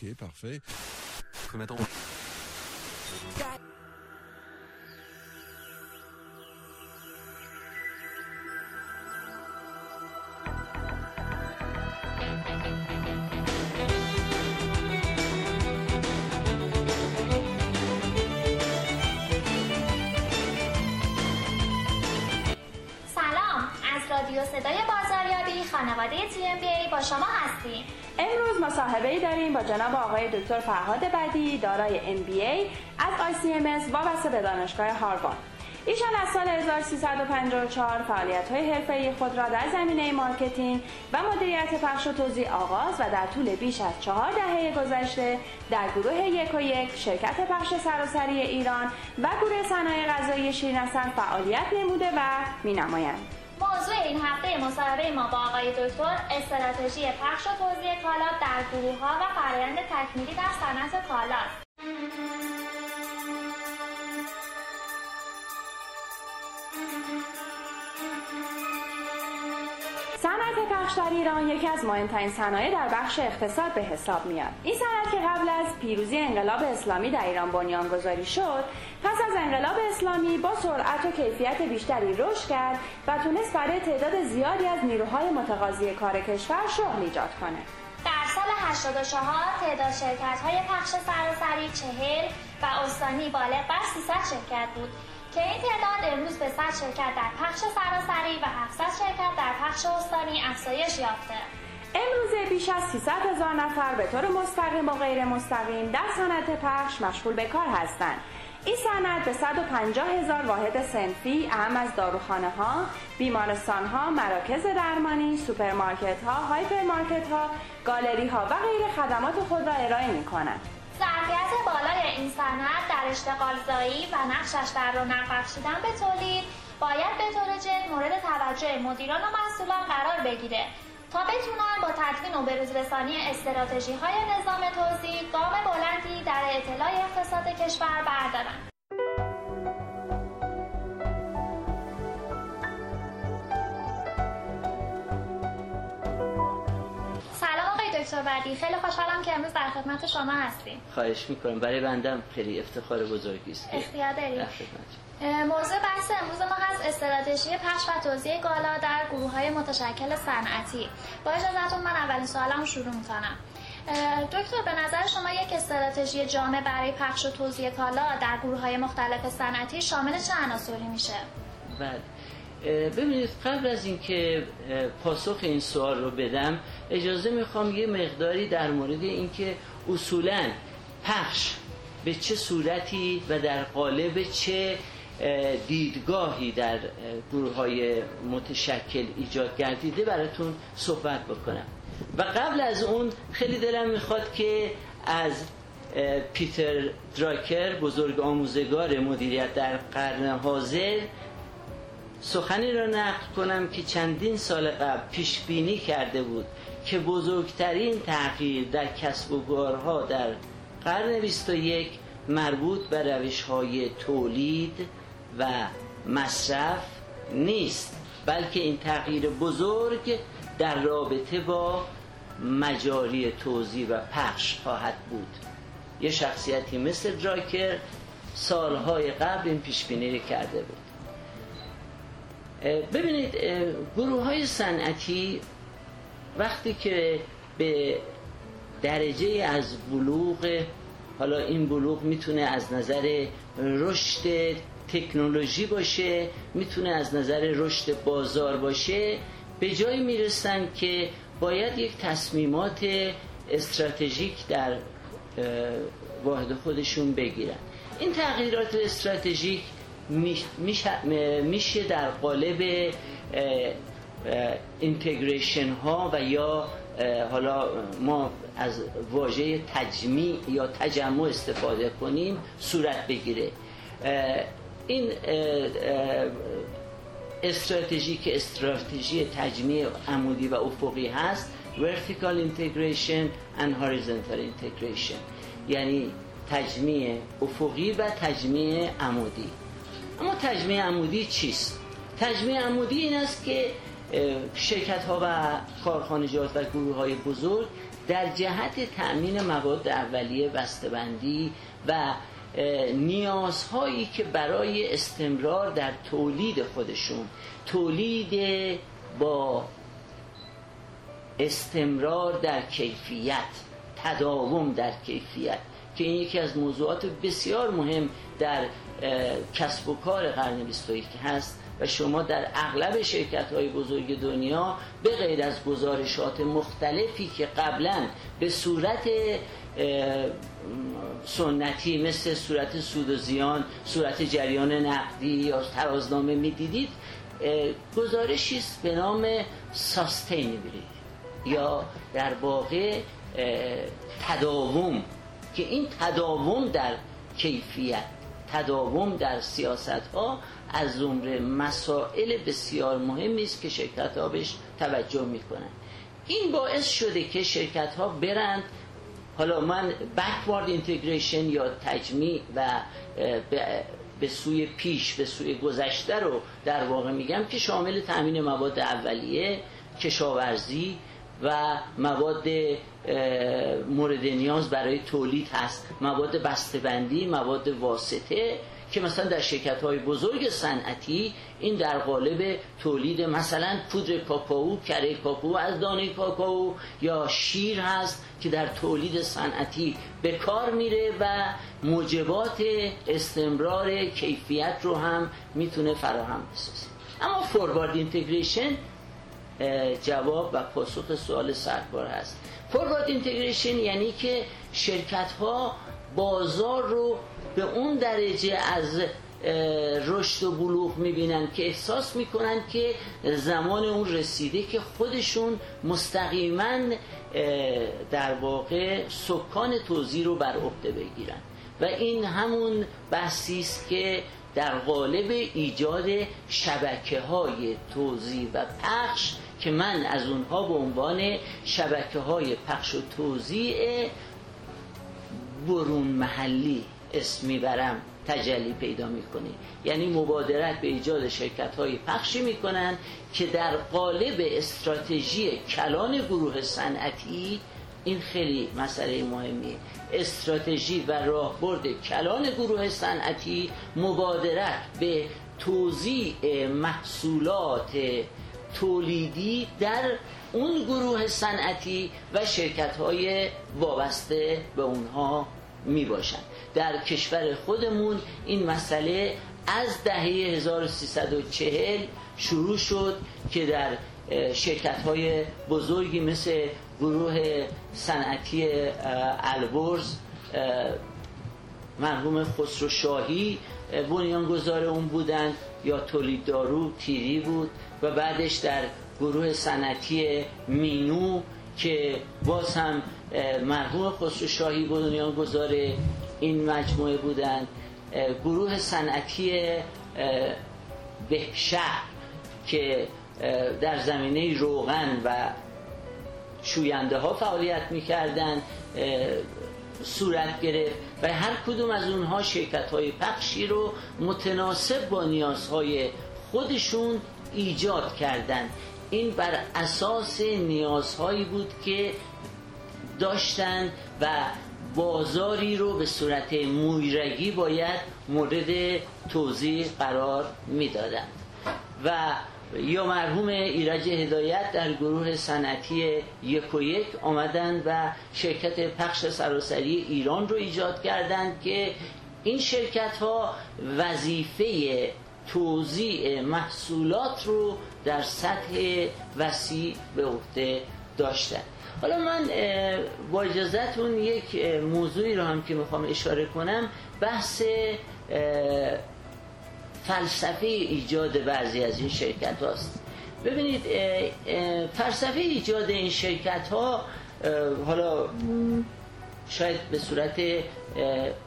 Ok, parfait. Attends. با جناب آقای دکتر فرهاد بدی دارای MBA از ICMS وابسته به دانشگاه هاروارد. ایشان از سال 1354 فعالیت های حرفه‌ای خود را در زمینه مارکتینگ و مدیریت پخش و توزیع آغاز و در طول بیش از چهار دهه گذشته در گروه یک و یک شرکت پخش سراسری ایران و گروه صنایع غذایی شیرین‌اصل فعالیت نموده و می‌نمایند. موضوع این هفته مصاحبه ما با آقای دکتر استراتژی پخش و توزیع کالا در گروه ها و فرایند تکمیلی در صنعت کالاست صنعت پخش در ایران یکی از مهمترین صنایع در بخش اقتصاد به حساب میاد. این صنعت که قبل از پیروزی انقلاب اسلامی در ایران بنیانگذاری شد پس از انقلاب اسلامی با سرعت و کیفیت بیشتری رشد کرد و تونست برای تعداد زیادی از نیروهای متقاضی کار کشور شغل ایجاد کنه. در سال 84 تعداد شرکت های پخش سراسری 40 و استانی بالغ بر 300 شرکت بود. که این تعداد امروز به 100 شرکت در پخش سراسری و 700 شرکت در پخش استانی افزایش یافته امروزه بیش از 300 هزار نفر به طور مستقیم و غیر مستقیم در صنعت پخش مشغول به کار هستند این صنعت به 150 هزار واحد صنفی اعم از داروخانه ها، بیمارستان ها، مراکز درمانی، سوپرمارکت ها، هایپرمارکت ها، گالری ها و غیره خدمات خود را ارائه می کنند. ظرفیت بالای این صنعت اشتغال زایی و نقشش در رونق بخشیدن به تولید باید به طور جد مورد توجه مدیران و مسئولان قرار بگیره تا بتونن با تدوین و بروز رسانی استراتژی های نظام توزیع گام بلندی در اطلاع اقتصاد کشور بردارن. بدی خیلی خوشحالم که امروز در خدمت شما هستیم. خواهش می‌کنم. برای بندم خیلی افتخار بزرگی است. اختیار دارید موضوع بحث امروز ما هست استراتژی پخش و توزیع گالا در گروه های متشکل صنعتی. با اجازهتون من اولین سوالم شروع می‌کنم. دکتر به نظر شما یک استراتژی جامع برای پخش و توزیع کالا در گروه های مختلف صنعتی شامل چه عناصری میشه؟ بله ببینید قبل از اینکه پاسخ این سوال رو بدم اجازه می‌خوام یه مقداری در مورد اینکه اصولا پخش به چه صورتی و در قالب چه اه، دیدگاهی در گروه های متشکل ایجاد گردیده براتون صحبت بکنم. و قبل از اون خیلی دلم می‌خواد که از پیتر دراکر بزرگ آموزگار مدیریت در قرن حاضر سخنی را نقل کنم که چندین سال قبل پیش بینی کرده بود که بزرگترین تغییر در کسب و کارها در قرن 21 مربوط به روش های تولید و مصرف نیست بلکه این تغییر بزرگ در رابطه با مجاری توزیع و پخش خواهد بود. یه شخصیتی مثل دراکر سالهای قبل این پیش بینی کرده بود. ببینید گروه های صنعتی وقتی که به درجه از بلوغ حالا این بلوغ می‌تونه از نظر رشد تکنولوژی باشه می‌تونه از نظر رشد بازار باشه به جایی می‌رسن که باید یک تصمیمات استراتژیک در واحد خودشون بگیرن. این تغییرات استراتژیک میشه در قالب اینتگریشن ها و یا حالا ما از واژه تجمیع یا تجمع استفاده کنیم صورت بگیره. این استراتژی که استراتژی تجمیع عمودی و افقی هست vertical integration and horizontal integration. یعنی تجمیع افقی و تجمیع عمودی. اما تجمیع عمودی چیست؟ تجمیع عمودی این است که شرکت ها و کارخانجات و گروه های بزرگ در جهت تأمین مواد اولیه بسته‌بندی و نیازهایی که برای استمرار در تولید خودشون تولید با استمرار در کیفیت تداوم در کیفیت که این یکی از موضوعات بسیار مهم در کسب و کار قرن 21 هست و شما در اغلب شرکت های بزرگ دنیا به غیر از گزارشات مختلفی که قبلا به صورت سنتی مثل صورت سود و زیان صورت جریان نقدی یا ترازنامه می‌دیدید گزارشی است به نام ساستینبیلیتی یا در واقع تداوم که این تداوم در کیفیت تداوم در سیاست ها از زمره مسائل بسیار مهمی است که شرکت ها بهش توجه می‌کنن. این باعث شده که شرکت ها برند. حالا من backward اینتگریشن یا تجمیع و به سوی پیش به سوی گذشته رو در واقع میگم که شامل تامین مواد اولیه کشاورزی و مواد مورد نیاز برای تولید هست. مواد بسته‌بندی مواد واسطه که مثلا در شرکت های بزرگ صنعتی این در قالب تولید مثلا پودر کاکائو کره کاکائو از دانه کاکائو یا شیر هست که در تولید صنعتی به کار میره و موجبات استمرار کیفیت رو هم می‌تونه فراهم بسازه. اما forward integration جواب و پاسخ سوال سرکار هست. forward integration یعنی که شرکت ها بازار رو به اون درجه از رشد و بلوغ می‌بینن که احساس می‌کنن که زمان اون رسیده که خودشون مستقیما در واقع سکان توزیع رو بر عهده بگیرن. و این همون بحثی است که در قالب ایجاد شبکه های توزیع و پخش که من از اونها به عنوان شبکه های پخش و توزیع برون محلی اسم می‌برم تجلی پیدا می‌کنه یعنی مبادرت به ایجاد شرکت های پخشی می‌کنن که در قالب استراتژی کلان گروه صنعتی این خیلی مسئله مهمیه. استراتژی و راهبرد کلان گروه صنعتی مبادرت به توزیع محصولات تولیدی در اون گروه صنعتی و شرکت های وابسته به اونها می باشن در کشور خودمون این مسئله از دهه 1340 شروع شد که در شرکت های بزرگی مثل گروه صنعتی البرز مرحوم خسرو شاهی بنیانگذار اون بودند یا تولید دارو تیری بود و بعدش در گروه صنعتی مینو که باز هم مرحوم خسرو شاهی بنیان گذار این مجموعه بودند گروه صنعتی بهشهر که در زمینه روغن و شوینده ها فعالیت می‌کردن صورت گرفت و هر کدوم از اونها شرکت های پخشی رو متناسب با نیازهای خودشون ایجاد کردند. این بر اساس نیازهایی بود که داشتن و بازاری رو به صورت مویرگی باید مورد توضیح قرار می‌دادند. و یا مرحوم ایرج هدایت در گروه صنعتی یک و یک آمدند و شرکت پخش سراسری ایران رو ایجاد کردند که این شرکت ها وظیفه توزیع محصولات رو در سطح وسیع به عهده داشتن. حالا من با اجازتون یک موضوعی رو هم که می‌خوام اشاره کنم بحث فلسفه ایجاد بعضی از این شرکت هاست. ببینید فلسفه ایجاد این شرکت ها حالا شاید به صورت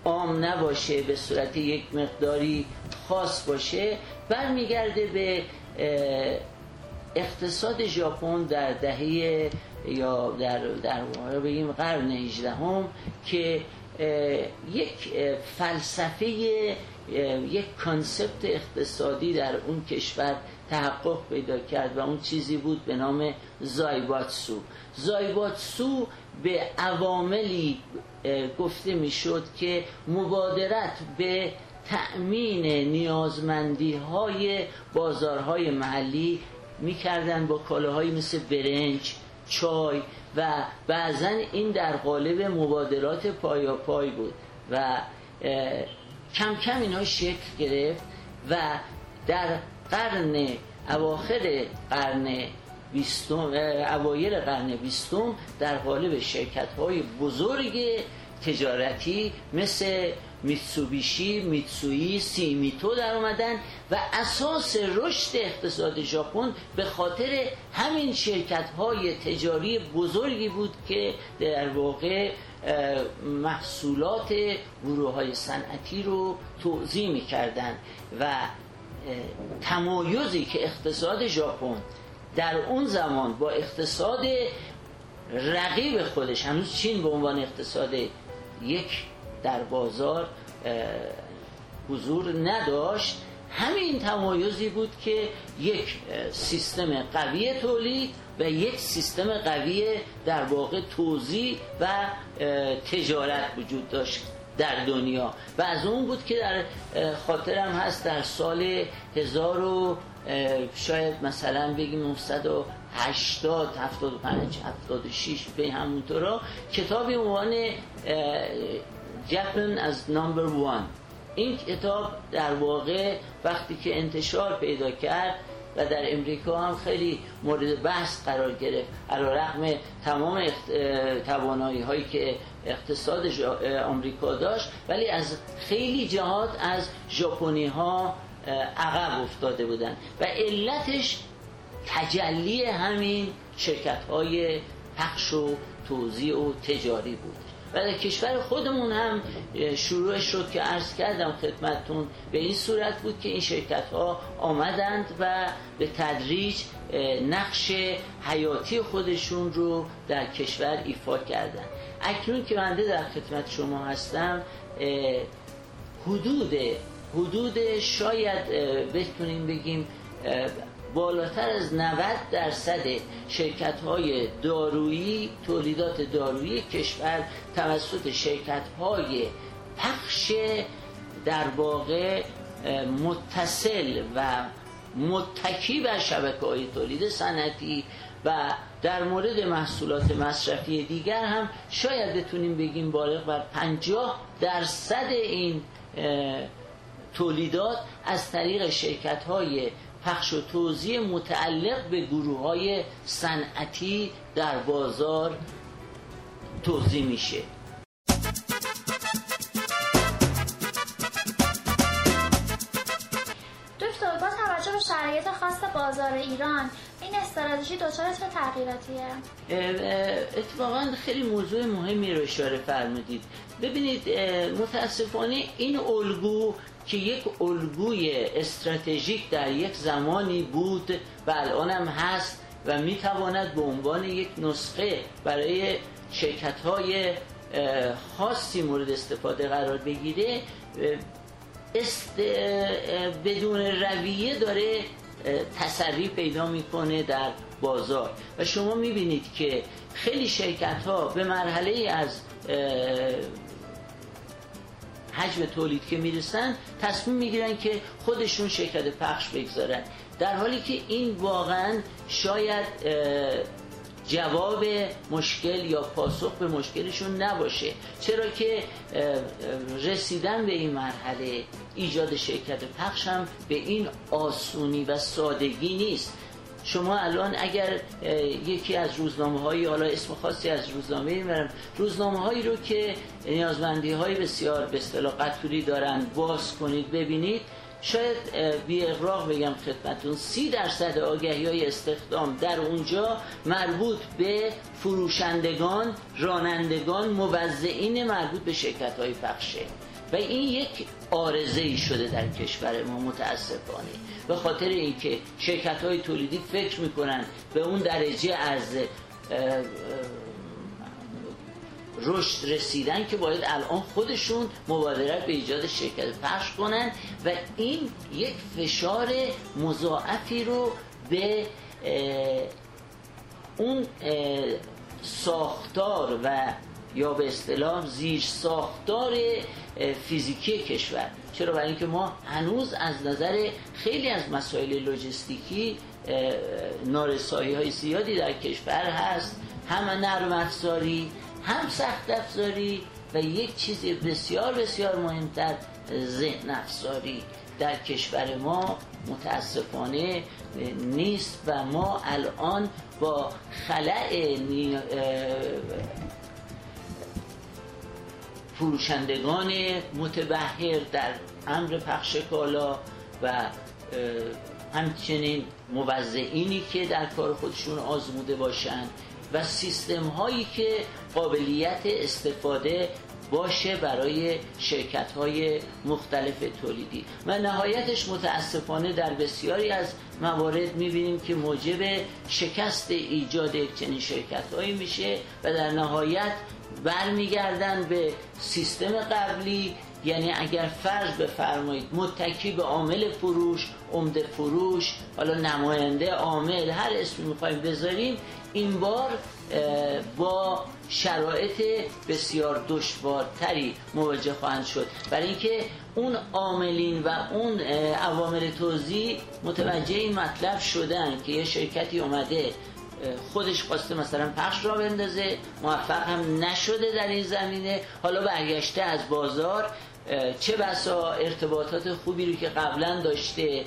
عام نباشه به صورت یک مقداری خاص باشه برمیگرده به اقتصاد ژاپن در دهه یا در در بگیم قرن 18 هم که یک فلسفه یک کانسپت اقتصادی در اون کشور تحقق پیدا کرد و اون چیزی بود به نام زایباتسو. زایباتسو به عواملی گفته می‌شد که مبادرت به تأمین نیازمندی های بازارهای محلی می‌کردن با کالاهایی مثل برنج چای و بعضا این در قالب مبادرات پایا پای بود و کم کم اینها شکل گرفت و در قرن اواخر قرن بیستم اوایل قرن بیستم در قالب شرکت های بزرگ تجارتی مثل میتسوبیشی، میتسویی، سیمیتو در اومدن و اساس رشد اقتصاد ژاپن به خاطر همین شرکت های تجاری بزرگی بود که در واقع محصولات گروه های صنعتی رو توضیح می‌کردن و تمایزی که اقتصاد ژاپن در اون زمان با اقتصاد رقیب خودش هنوز چین به عنوان اقتصاد یک در بازار حضور نداشت. همین تمایزی بود که یک سیستم قوی تولید و یک سیستم قوی در واقع توزیع و تجارت وجود داشت در دنیا. و از اون بود که در خاطرم هست در سال هزار و شاید مثلا بگیم 980 75 76 به همونطورا کتابی عنوان جپن از نمبر وان. این کتاب در واقع وقتی که انتشار پیدا کرد و در امریکا هم خیلی مورد بحث قرار گرفت. علا رقم تمام توانایی هایی که اقتصاد آمریکا داشت ولی از خیلی جهات از ژاپنی ها عقب افتاده بودن. و علتش تجلی همین شرکت های پخش و توزیع و تجاری بود. و در کشور خودمون هم شروعش شد که عرض کردم خدمتون به این صورت بود که این شرکت ها آمدند و به تدریج نقش حیاتی خودشون رو در کشور ایفا کردند اکنون که بنده در خدمت شما هستم حدود حدود شاید بتونیم بگیم بالاتر از 90 درصد شرکت های دارویی تولیدات دارویی کشور توسط شرکت های پخش در واقع متصل و متکی بر شبکه های تولید صنعتی و در مورد محصولات مصرفی دیگر هم شاید بتونیم بگیم بالغ بر 50 درصد این تولیدات از طریق شرکت های پخش و توزیع متعلق به گروه های صنعتی در بازار توضیح میشه. دکتر با توجه به شرایط خاص بازار ایران این استراتژی دچار چه تغییراتیه؟ اتفاقا خیلی موضوع مهمی رو اشاره فرمودید. ببینید متاسفانه این الگو که یک الگوی استراتژیک در یک زمانی بود و هم هست و می‌تواند به عنوان یک نسخه برای شرکت های خاصی مورد استفاده قرار بگیره است بدون رویه داره تسری پیدا می‌کنه در بازار. و شما می‌بینید که خیلی شرکت ها به مرحله از حجم تولید که می‌رسن تصمیم می‌گیرن که خودشون شرکت پخش بگذارن. در حالی که این واقعا شاید جواب مشکل یا پاسخ به مشکلشون نباشه. چرا که رسیدن به این مرحله ایجاد شرکت پخش هم به این آسونی و سادگی نیست. شما الان اگر یکی از روزنامه هایی حالا اسم خاصی از روزنامه می‌برم روزنامه هایی رو که نیازمندی های بسیار به اصطلاح قطوری دارن باز کنید ببینید شاید بی اغراق بگم خدمتون سی درصد آگهی های استخدام در اونجا مربوط به فروشندگان رانندگان موزعین مربوط به شرکت های پخشه و این یک آرزه شده در کشور ما متاسفانه. به خاطر اینکه شرکت های تولیدی فکر می‌کنن به اون درجه از رشد رسیدن که باید الان خودشون مبادرت به ایجاد شرکت پخش کنن و این یک فشار مضاعفی رو به اون ساختار و یا به اصطلاح زیر ساختار فیزیکی کشور. چرا؟ برای اینکه ما هنوز از نظر خیلی از مسائل لوجستیکی نارسایی های زیادی در کشور هست. هم نرم افزاری هم سخت افزاری و یک چیز بسیار بسیار مهمتر ذهن افزاری در کشور ما متاسفانه نیست و ما الان با خلع فروشندگان متبهر در امر پخش کالا و همچنین موزعینی که در کار خودشون آزموده باشند و سیستم هایی که قابلیت استفاده باشه برای شرکت های مختلف تولیدی. و نهایتش متاسفانه در بسیاری از موارد می‌بینیم که موجب شکست ایجاد چنین شرکت هایی میشه و در نهایت برمیگردن به سیستم قبلی. یعنی اگر فرض بفرمایید متکی به عامل فروش عمده فروش حالا نماینده عامل هر اسمی می‌خوایم بذاریم این بار با شرایط بسیار دشوارتری مواجه خواهند شد. برای اینکه اون عاملین و اون عوامل توضیح متوجه این مطلب شدن که یه شرکتی اومده خودش خواسته مثلا پخش را بندازه موفق هم نشده در این زمینه. حالا برگشته از بازار چه بسا ارتباطات خوبی رو که قبلا داشته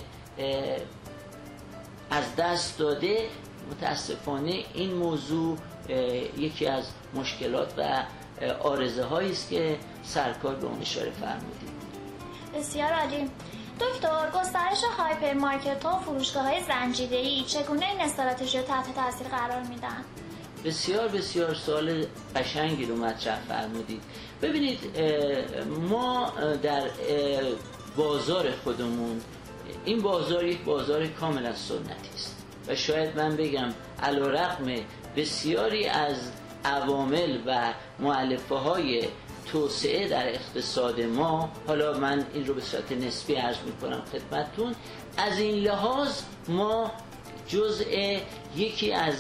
از دست داده. متاسفانه این موضوع یکی از مشکلات و آرزه است که سرکار به اون اشاره فرمودید. بسیار عالی. دکتر گسترش هایپر مارکت ها و فروشگاه های ای چگونه این استراتژی تحت تاثیر قرار میدن بسیار بسیار سوال قشنگی رو مطرح فرمودید. ببینید ما در بازار خودمون این بازار یک بازار کاملا سنتی است. و شاید من بگم علا بسیاری از عوامل و معلفه های توسعه در اقتصاد ما حالا من این رو به صورت نسبی عرض می‌کنم خدمتتون از این لحاظ ما جزء یکی از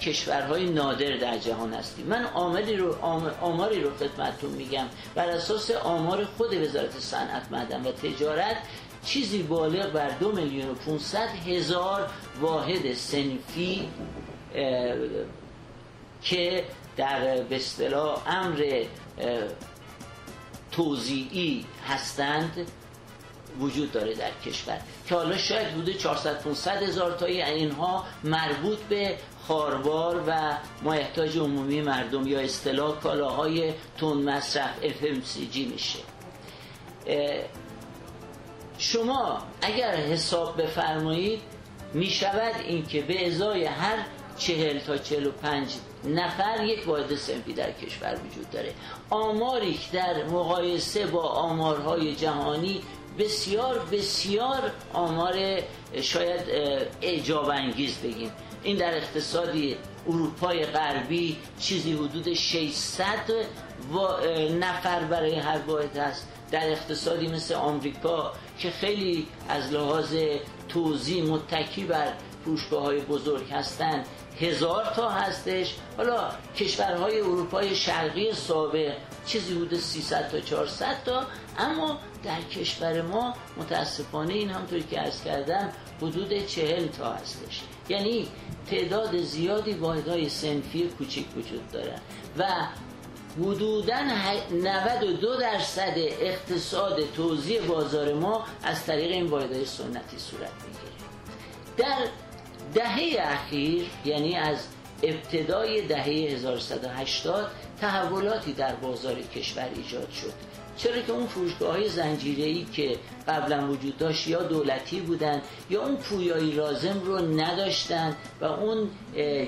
کشورهای نادر در جهان هستیم. من آماری رو آماری رو خدمتتون میگم. بر اساس آمار خود وزارت صنعت معدن و تجارت چیزی بالغ بر دو میلیون و 500 هزار واحد سنفی که در به اصطلاح امر توزیعی هستند وجود داره در کشور. که حالا شاید حدود 400 500 هزار تایی اینها مربوط به خاربار و احتاج عمومی مردم یا اصطلاح کالاهای تون مصرف FMCG میشه. شما اگر حساب بفرمایید می‌شود اینکه به ازای هر چهل تا چهل و پنج نفر یک واحد سنفی در کشور وجود داره. آماری در مقایسه با آمارهای جهانی بسیار بسیار آمار شاید اعجاب انگیز بگیم. این در اقتصادی اروپای غربی چیزی حدود 600 نفر برای هر واحد هست. در اقتصادی مثل آمریکا که خیلی از لحاظ توزیع متکی بر فروشگاه های بزرگ هستند هزار تا هستش. حالا کشورهای اروپای شرقی سابق چیزی حدود 300 تا 400 تا اما در کشور ما متاسفانه این همطوری که ارز کردم حدود 40 تا هستش. یعنی تعداد زیادی واحدهای سنفی کوچیک وجود دارن و حدودا 92 درصد اقتصاد توزیع بازار ما از طریق این واحدهای سنتی صورت می‌گیره. در دهه اخیر یعنی از ابتدای دهه 1180 تحولاتی در بازار کشور ایجاد شد. چرا که اون فروشگاه های زنجیری که قبلا وجود داشت یا دولتی بودن یا اون پویایی رازم رو نداشتن و اون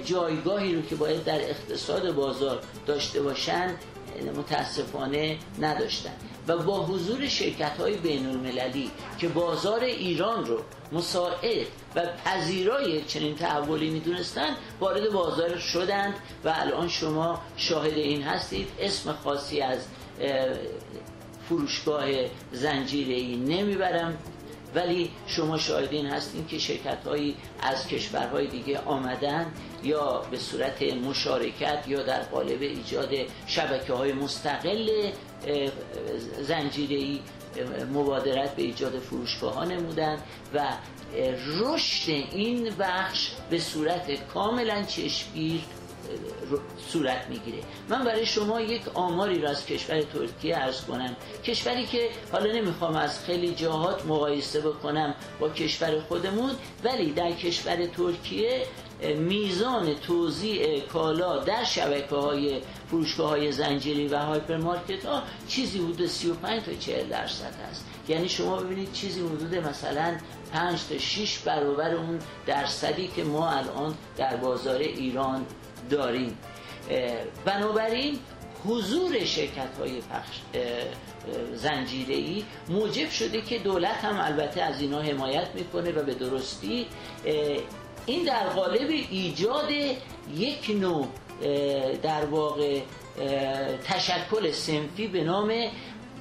جایگاهی رو که باید در اقتصاد بازار داشته باشن متاسفانه نداشتن. و با حضور شرکت های بین المللی که بازار ایران رو مساعد و پذیرای چنین تحولی می‌دونستن وارد بازار شدند و الان شما شاهد این هستید. اسم خاصی از فروشگاه زنجیری نمی‌برم. ولی شما شاهدین هستین که شرکت هایی از کشورهای دیگه آمدن یا به صورت مشارکت یا در قالب ایجاد شبکه های مستقل زنجیری مبادرت به ایجاد فروشگاه نمودن و رشد این بخش به صورت کاملا چشمگیر صورت می‌گیره. من برای شما یک آماری را از کشور ترکیه ارز کنم. کشوری که حالا نمی‌خوام از خیلی جاهات مقایسه بکنم با کشور خودمون ولی در کشور ترکیه میزان توزیع کالا در شبکه های فروشگاه های زنجیری و هایپرمارکت ها چیزی حدود 35 تا 40 درصد هست یعنی شما ببینید چیزی حدود مثلا 5 تا 6 برابر اون درصدی که ما الان در بازار ایران داریم. بنابراین حضور شرکت های پخش زنجیره ای موجب شده که دولت هم البته از اینا حمایت می‌کنه و به درستی این در قالب ایجاد یک نوع در واقع تشکل سنفی به نام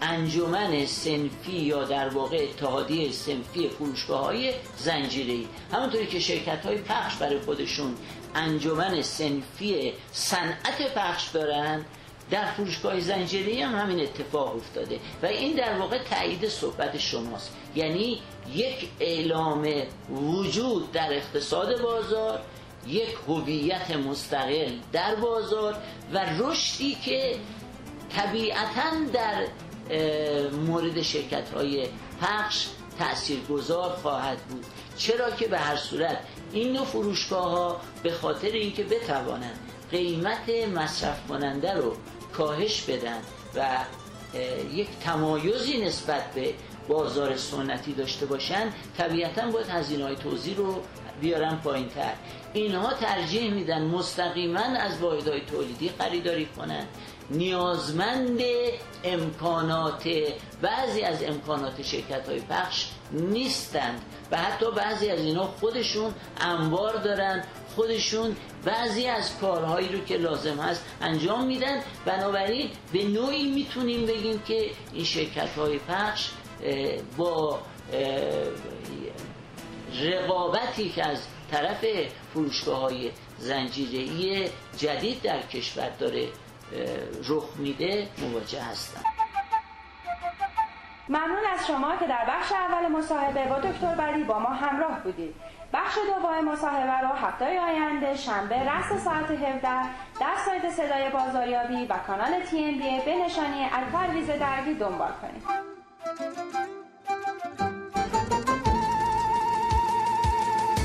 انجمن سنفی یا در واقع اتحادیه سنفی فروشگاه های زنجیری همونطوری که شرکت های پخش برای خودشون انجمن سنفی صنعت پخش دارن در فروشگاه زنجیری هم همین اتفاق افتاده. و این در واقع تایید صحبت شماست. یعنی یک اعلام وجود در اقتصاد بازار یک هویت مستقل در بازار و رشدی که طبیعتا در مورد شرکت های پخش گذار خواهد بود. چرا که به هر صورت این نوع فروشگاه ها به خاطر اینکه بتوانند قیمت مصرف کننده رو کاهش بدن و یک تمایزی نسبت به بازار سنتی داشته باشن طبیعتا باید هزینه های توضیح رو بیارن پایین تر اینها ترجیح میدن مستقیما از واحدهای تولیدی خریداری کنن. نیازمند امکانات بعضی از امکانات شرکت های پخش نیستند و حتی بعضی از اینا خودشون انبار دارن خودشون بعضی از کارهایی رو که لازم هست انجام میدن. بنابراین به نوعی می‌تونیم بگیم که این شرکت های پخش با رقابتی که از طرف فروشگاه های زنجیره جدید در کشور داره رخ میده مواجه هستن ممنون از شما که در بخش اول مصاحبه با دکتر بری با ما همراه بودید. بخش دوم مصاحبه رو هفته آینده شنبه رس ساعت 17 در سایت صدای بازاریابی و کانال تی ام به نشانی الپرویز درگی دنبال کنید.